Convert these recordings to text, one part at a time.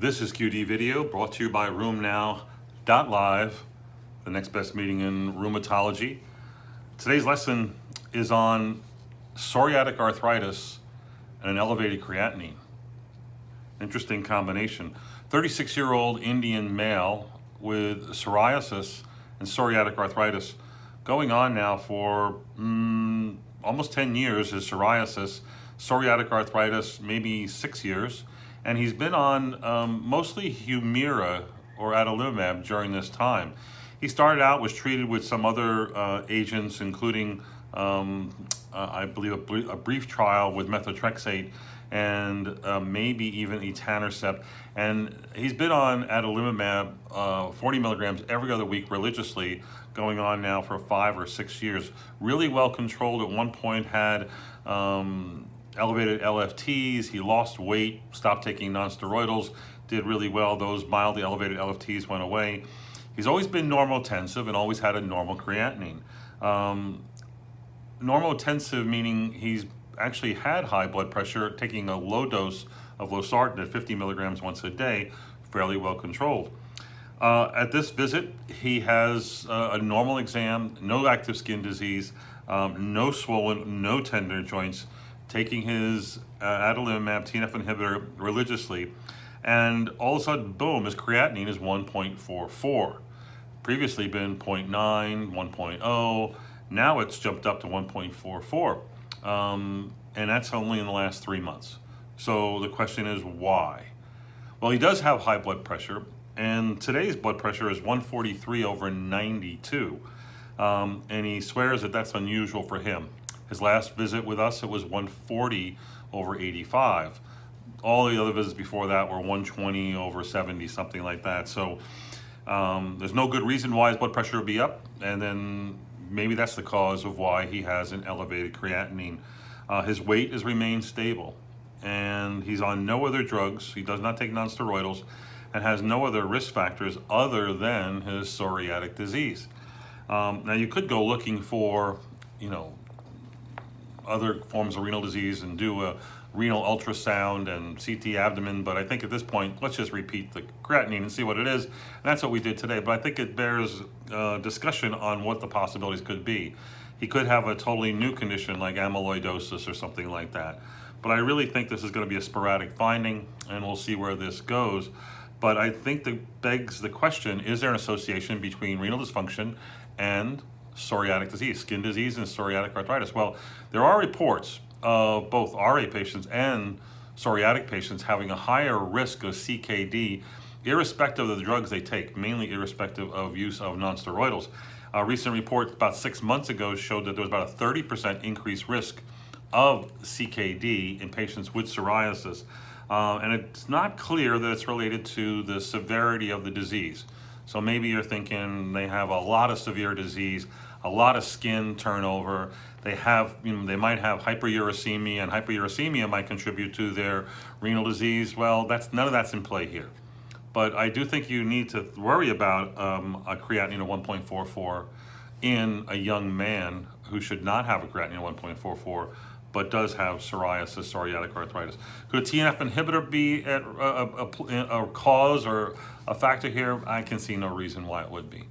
This is QD Video brought to you by RheumNow.live, the next best meeting in rheumatology. Today's lesson is on psoriatic arthritis and an elevated creatinine. Interesting combination. 36 year old Indian male with psoriasis and psoriatic arthritis going on now for mm, almost 10 years is psoriasis, psoriatic arthritis, maybe six years. And he's been on um, mostly Humira or adalimumab during this time. He started out, was treated with some other uh, agents, including, um, uh, I believe, a, a, brief trial with methotrexate and uh, maybe even etanercept. And he's been on adalimumab, uh, 40 milligrams every other week religiously, going on now for five or six years. Really well controlled. At one point, had um, elevated LFTs. He lost weight, stopped taking nonsteroidals, did really well. Those mildly elevated LFTs went away. He's always been normotensive and always had a normal creatinine. Um, normotensive meaning he's actually had high blood pressure, taking a low dose of losartan at 50 milligrams once a day, fairly well controlled. Uh, at this visit, he has uh, a normal exam, no active skin disease, um, no swollen, no tender joints, taking his uh, adalimumab TNF inhibitor religiously, and all of a sudden, boom, his creatinine is 1.44. Previously been 0.9, 1.0, now it's jumped up to 1.44. Um, and that's only in the last three months. So the question is why? Well, he does have high blood pressure, and today's blood pressure is 143 over 92. Um, and he swears that that's unusual for him. His last visit with us, it was 140 over 85. All the other visits before that were 120 over 70, something like that. So um, there's no good reason why his blood pressure would be up, and then maybe that's the cause of why he has an elevated creatinine. Uh, his weight has remained stable, and he's on no other drugs. He does not take nonsteroidals, and has no other risk factors other than his psoriatic disease. Um, now you could go looking for, you know, other forms of renal disease and do a renal ultrasound and CT abdomen, but I think at this point, let's just repeat the creatinine and see what it is. And that's what we did today, but I think it bears uh, discussion on what the possibilities could be. He could have a totally new condition like amyloidosis or something like that. But I really think this is going to be a sporadic finding, and we'll see where this goes. But I think that begs the question, is there an association between renal dysfunction and psoriatic disease, skin disease and psoriatic arthritis? Well, there are reports of both RA patients and psoriatic patients having a higher risk of CKD irrespective of the drugs they take, mainly irrespective of use of nonsteroidals. A recent report about six months ago showed that there was about a 30% increased risk of CKD in patients with psoriasis. Uh, and it's not clear that it's related to the severity of the disease. So maybe you're thinking they have a lot of severe disease, a lot of skin turnover. They have, you know, they might have hyperuricemia, and hyperuricemia might contribute to their renal disease. Well, that's none of that's in play here. But I do think you need to worry about um, a creatinine of 1.44 in a young man who should not have a creatinine of 1.44 but does have psoriasis, psoriatic arthritis. Could a TNF inhibitor be a, a, a, a, cause or a factor here? I can see no reason why it would be.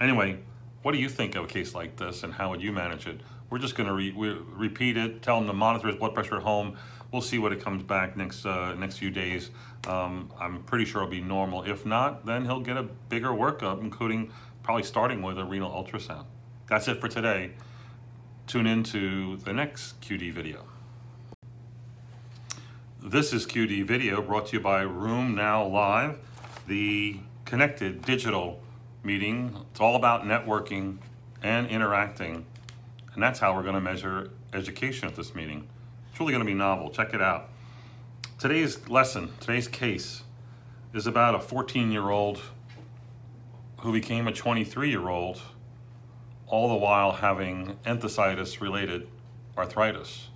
Anyway, what do you think of a case like this and how would you manage it? We're just going to re repeat it, tell him to monitor his blood pressure at home. We'll see what it comes back next uh, next few days. Um, I'm pretty sure it'll be normal. If not, then he'll get a bigger workup, including probably starting with a renal ultrasound. That's it for today. Tune in to the next QD video. This is QD Video brought to you by RheumNow Live, the connected digital meeting. It's all about networking and interacting. And that's how we're going to measure education at this meeting. It's really going to be novel. Check it out. Today's lesson, today's case, is about a 14 year old who became a 23 year old, all the while having enthesitis related arthritis.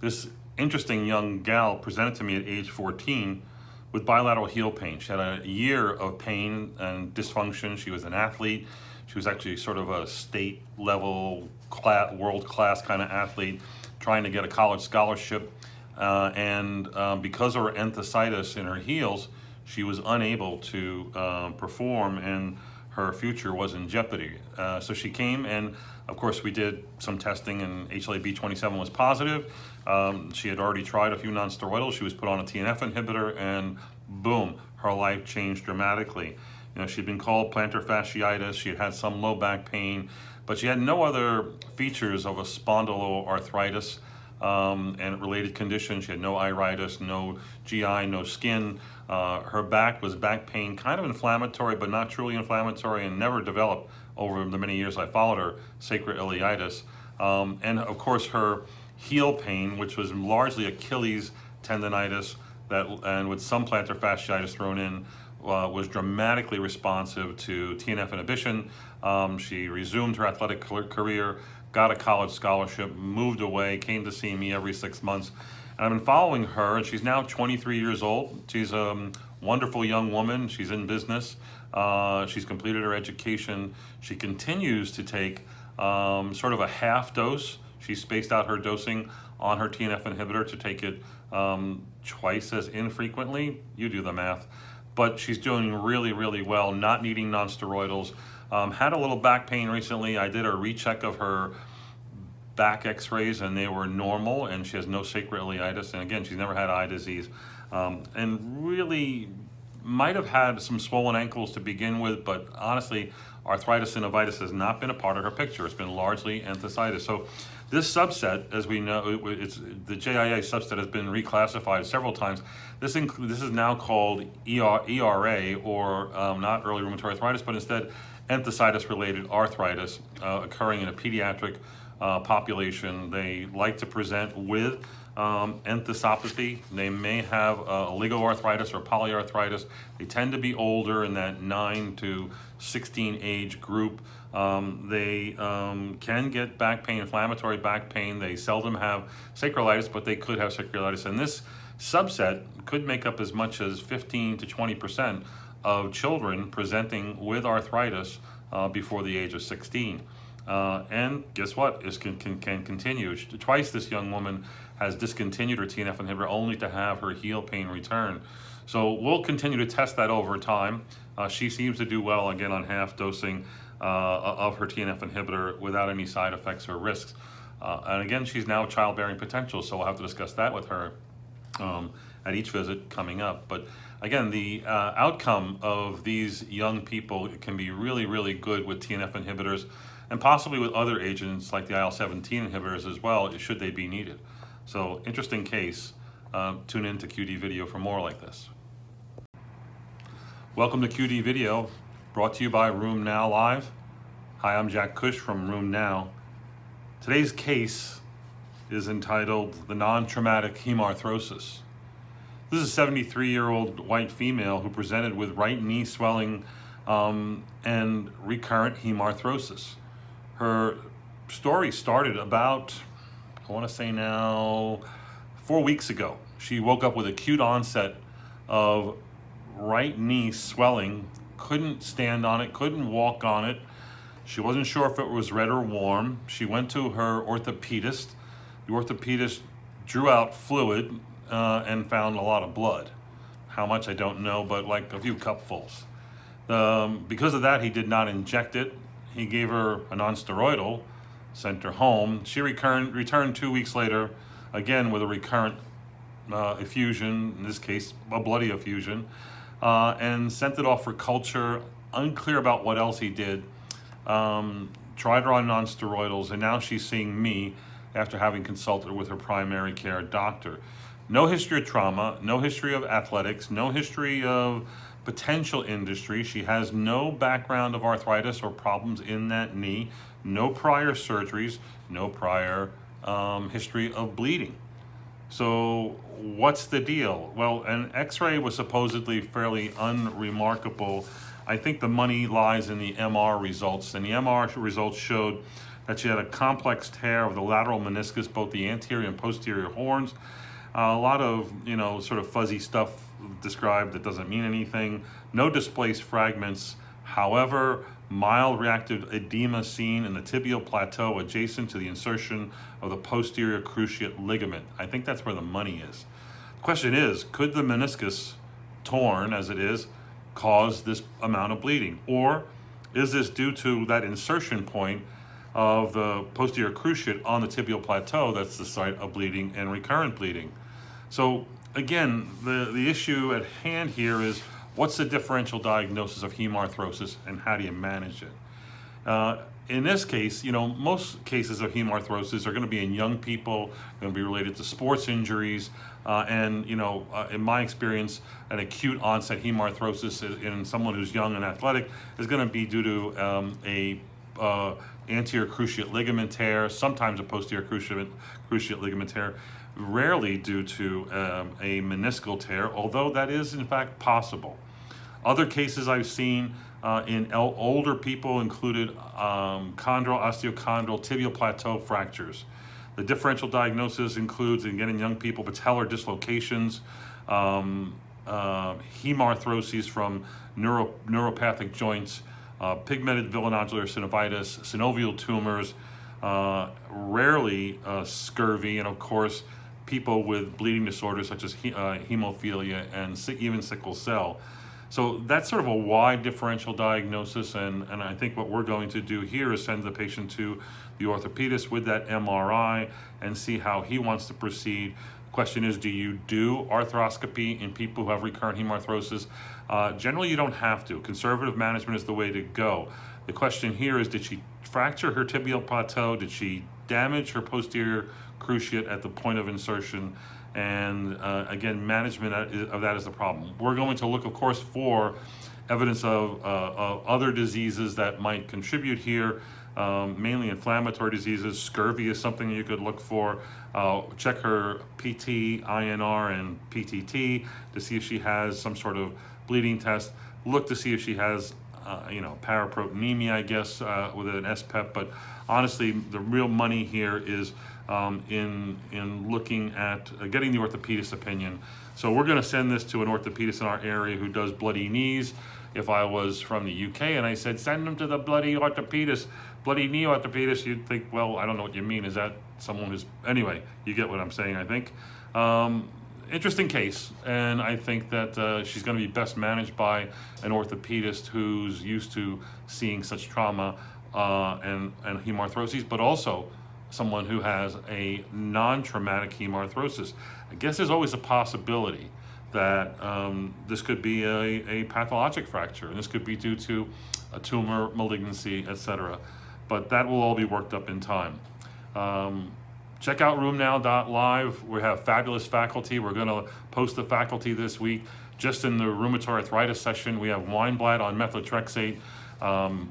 This interesting young gal presented to me at age 14 with bilateral heel pain. She had a year of pain and dysfunction. She was an athlete. She was actually sort of a state level, class, world class kind of athlete, trying to get a college scholarship. Uh, and um, because of her enthesitis in her heels, she was unable to uh, perform and her future was in jeopardy. Uh, so she came and of course we did some testing and HLA-B27 was positive. Um, she had already tried a few non-steroidals. She was put on a TNF inhibitor and boom, her life changed dramatically. You know, she'd been called plantar fasciitis. She had had some low back pain, but she had no other features of a spondyloarthritis um, and related conditions. She had no iritis, no GI, no skin. Uh, her back was back pain, kind of inflammatory, but not truly inflammatory, and never developed over the many years I followed her, sacroiliitis. Um, and of course, her heel pain, which was largely Achilles tendonitis, that and with some plantar fasciitis thrown in, uh, was dramatically responsive to TNF inhibition. Um, she resumed her athletic career, got a college scholarship, moved away, came to see me every six months. And I've been following her, and she's now 23 years old. She's a um, wonderful young woman. She's in business. Uh, she's completed her education. She continues to take um, sort of a half dose. She spaced out her dosing on her TNF inhibitor to take it um, twice as infrequently. You do the math but she's doing really, really well, not needing nonsteroidals. Um, had a little back pain recently. I did a recheck of her back x-rays and they were normal and she has no sacroiliitis. And again, she's never had eye disease. Um, and really might have had some swollen ankles to begin with, but honestly, arthritis synovitis has not been a part of her picture. It's been largely enthesitis. So this subset, as we know, it's the JIA subset has been reclassified several times. This this is now called ER, ERA, or um, not early rheumatoid arthritis, but instead enthesitis-related arthritis uh, occurring in a pediatric uh, population. They like to present with um, enthesopathy. They may have uh, oligoarthritis or polyarthritis. They tend to be older in that 9 to 16 age group. Um, they um, can get back pain, inflammatory back pain. They seldom have sacroiliitis, but they could have sacroiliitis. And this subset could make up as much as 15 to 20% of children presenting with arthritis uh, before the age of 16. Uh, and guess what? It can, can, can continue. Twice this young woman has discontinued her TNF inhibitor only to have her heel pain return. So we'll continue to test that over time. Uh, she seems to do well again on half dosing uh, of her TNF inhibitor without any side effects or risks. Uh, and again, she's now childbearing potential, so we'll have to discuss that with her um, at each visit coming up. But again, the uh, outcome of these young people can be really, really good with TNF inhibitors and possibly with other agents like the IL-17 inhibitors as well, should they be needed. So interesting case. Uh, tune in to QD Video for more like this. Welcome to QD Video, brought to you by RheumNow Live. Hi, I'm Jack Cush from RheumNow. Today's case is entitled The Non-Traumatic Hemarthrosis. This is a 73-year-old white female who presented with right knee swelling um, and recurrent hemarthrosis her story started about, I want to say now, four weeks ago. She woke up with acute onset of right knee swelling, couldn't stand on it, couldn't walk on it. She wasn't sure if it was red or warm. She went to her orthopedist. The orthopedist drew out fluid uh, and found a lot of blood. How much I don't know, but like a few cupfuls. Um, because of that, he did not inject it. He gave her a non-steroidal, sent her home. She returned, two weeks later, again with a recurrent uh, effusion, in this case, a bloody effusion, uh, and sent it off for culture. Unclear about what else he did. Um, tried her on non-steroidals, and now she's seeing me after having consulted with her primary care doctor. No history of trauma, no history of athletics, no history of potential industry. She has no background of arthritis or problems in that knee, no prior surgeries, no prior um, history of bleeding. So what's the deal? Well, an x-ray was supposedly fairly unremarkable. I think the money lies in the MR results, and the MR results showed that she had a complex tear of the lateral meniscus, both the anterior and posterior horns, Uh, a lot of, you know, sort of fuzzy stuff described that doesn't mean anything. No displaced fragments. However, mild reactive edema seen in the tibial plateau adjacent to the insertion of the posterior cruciate ligament. I think that's where the money is. The question is, could the meniscus torn as it is, cause this amount of bleeding? Or is this due to that insertion point of the posterior cruciate on the tibial plateau that's the site of bleeding and recurrent bleeding? So again, the, the issue at hand here is what's the differential diagnosis of hemarthrosis and how do you manage it? Uh, in this case, you know, most cases of hemarthrosis are going to be in young people, going to be related to sports injuries, uh, and you know, uh, in my experience, an acute onset hemarthrosis in someone who's young and athletic is going to be due to um, a uh, anterior cruciate ligament tear, sometimes a posterior cruciate, cruciate ligament tear, rarely due to um, a meniscal tear, although that is in fact possible. Other cases I've seen uh, in older people included um, chondral, osteochondral, tibial plateau fractures. The differential diagnosis includes, again, in young people, patellar dislocations, um, uh, hemarthroses from neuro, neuropathic joints, uh, pigmented villonodular synovitis, synovial tumors, uh, rarely uh, scurvy, and of course, people with bleeding disorders such as he, uh, hemophilia and even sickle cell. So that's sort of a wide differential diagnosis, and, and I think what we're going to do here is send the patient to the orthopedist with that MRI and see how he wants to proceed. Question is, do you do arthroscopy in people who have recurrent hemarthrosis? Uh, generally, you don't have to. Conservative management is the way to go. The question here is, did she fracture her tibial plateau? Did she damage her posterior cruciate at the point of insertion? And uh, again, management of that is the problem. We're going to look, of course, for evidence of, uh, of other diseases that might contribute here, um, mainly inflammatory diseases. Scurvy is something you could look for. Uh, check her PT, INR, and PTT to see if she has some sort of bleeding test. Look to see if she has, uh, you know, paraproteinemia, I guess, uh, with an SPEP. But honestly, the real money here is um, in, in looking at uh, getting the orthopedist opinion. So we're going to send this to an orthopedist in our area who does bloody knees. If I was from the UK and I said, send them to the bloody orthopedist, bloody knee orthopedist, you'd think, well, I don't know what you mean. Is that someone who's, anyway, you get what I'm saying, I think. Um, interesting case, and I think that uh, she's going to be best managed by an orthopedist who's used to seeing such trauma uh, and, and hemarthrosis, but also someone who has a non-traumatic hemarthrosis. I guess there's always a possibility that um, this could be a, a pathologic fracture, and this could be due to a tumor, malignancy, etc. But that will all be worked up in time. Um, check out rheumnow.live. We have fabulous faculty. We're going to post the faculty this week. Just in the rheumatoid arthritis session, we have Weinblatt on methotrexate. Um,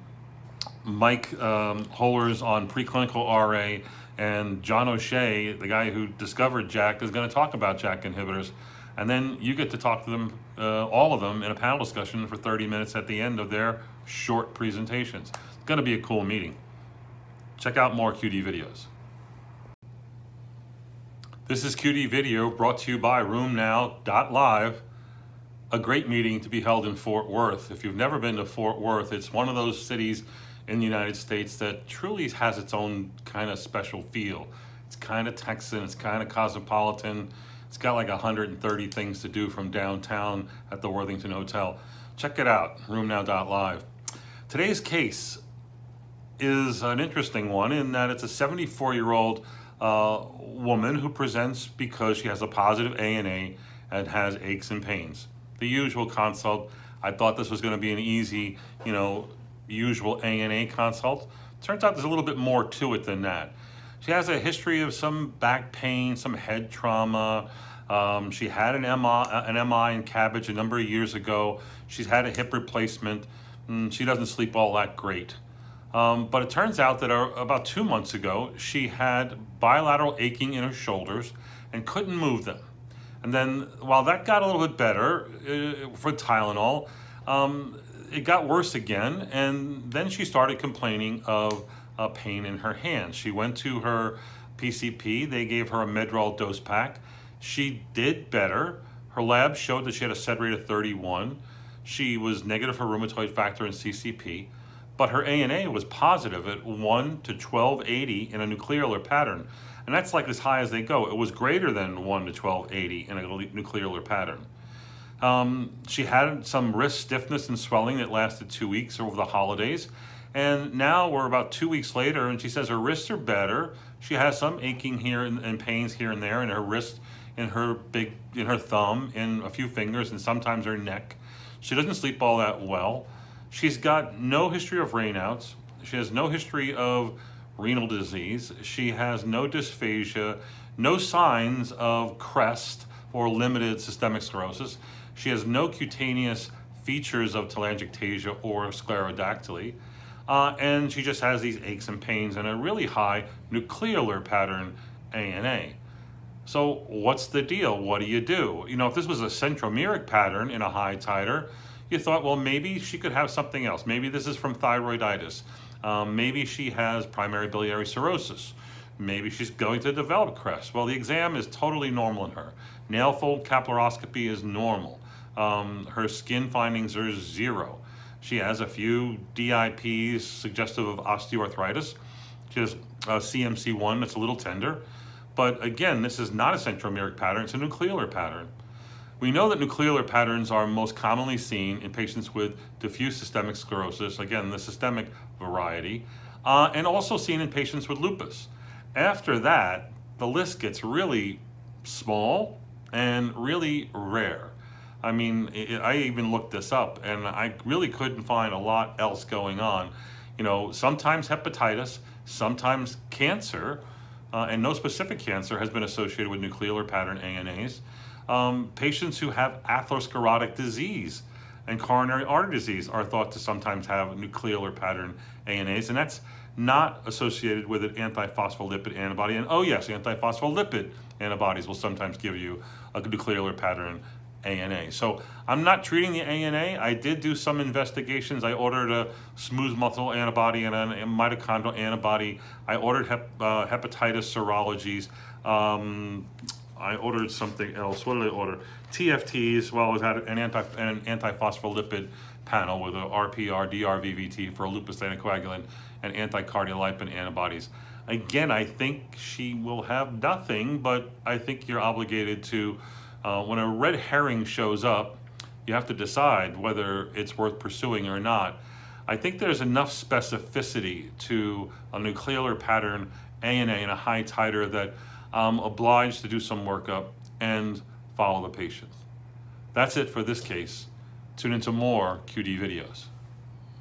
Mike um, Holers on preclinical RA, and John O'Shea, the guy who discovered JAK, is going to talk about JAK inhibitors. And then you get to talk to them, uh, all of them, in a panel discussion for 30 minutes at the end of their short presentations. It's going to be a cool meeting. Check out more QD videos. This is QD Video brought to you by RheumNow.live a great meeting to be held in Fort Worth. If you've never been to Fort Worth, it's one of those cities in the United States that truly has its own kind of special feel. It's kind of Texan, it's kind of cosmopolitan. It's got like 130 things to do from downtown at the Worthington Hotel. Check it out, rheumnow.live. Today's case is an interesting one in that it's a 74 year old uh, woman who presents because she has a positive ANA and has aches and pains. The usual consult. I thought this was going to be an easy, you know, usual ANA consult. Turns out there's a little bit more to it than that. She has a history of some back pain, some head trauma. Um, she had an MI, an MI in CABG a number of years ago. She's had a hip replacement. Mm, she doesn't sleep all that great. Um, but it turns out that uh, about two months ago, she had bilateral aching in her shoulders and couldn't move them. And then while that got a little bit better uh, for Tylenol, um, it got worse again, and then she started complaining of a pain in her hands. She went to her PCP. They gave her a Medrol dose pack. She did better. Her lab showed that she had a SED rate of 31. She was negative for rheumatoid factor and CCP, but her ANA was positive at 1 to 1280 in a nucleolar pattern. And that's like as high as they go. It was greater than 1 to 1280 in a nucleolar pattern. Um, she had some wrist stiffness and swelling that lasted two weeks over the holidays. And now we're about two weeks later, and she says her wrists are better. She has some aching here and, and pains here and there in her wrist, in her big, in her thumb, in a few fingers, and sometimes her neck. She doesn't sleep all that well. She's got no history of Raynaud's. She has no history of renal disease. She has no dysphagia, no signs of CREST or limited systemic sclerosis. She has no cutaneous features of telangiectasia or sclerodactyly. Uh, and she just has these aches and pains and a really high nucleolar pattern ANA. So what's the deal? What do you do? You know, if this was a centromeric pattern in a high titer, you thought, well, maybe she could have something else. Maybe this is from thyroiditis. Um, maybe she has primary biliary cirrhosis. Maybe she's going to develop CREST. Well, the exam is totally normal in her. Nail fold capillaroscopy is normal. Um, her skin findings are zero. She has a few DIPs suggestive of osteoarthritis. She has a CMC1 that's a little tender. But again, this is not a centromeric pattern, it's a nucleolar pattern. We know that nucleolar patterns are most commonly seen in patients with diffuse systemic sclerosis, again, the systemic variety, uh, and also seen in patients with lupus. After that, the list gets really small and really rare. I mean, it, I even looked this up and I really couldn't find a lot else going on. You know, sometimes hepatitis, sometimes cancer, uh, and no specific cancer has been associated with nucleolar pattern ANAs. Um, patients who have atherosclerotic disease and coronary artery disease are thought to sometimes have nucleolar pattern ANAs, and that's not associated with an antiphospholipid antibody. And oh yes, antiphospholipid antibodies will sometimes give you a nucleolar pattern ANA. So I'm not treating the ANA. I did do some investigations. I ordered a smooth muscle antibody and a mitochondrial antibody. I ordered hep, uh, hepatitis serologies. Um, I ordered something else. What did I order? TFTs. Well, I was had an, anti, an antiphospholipid panel with a RPR, DRVVT for lupus anticoagulant and anticardiolipin antibodies. Again, I think she will have nothing, but I think you're obligated to uh, when a red herring shows up, you have to decide whether it's worth pursuing or not. I think there's enough specificity to a nucleolar pattern ANA in a high titer that I'm obliged to do some workup and follow the patient. That's it for this case. Tune into more QD videos.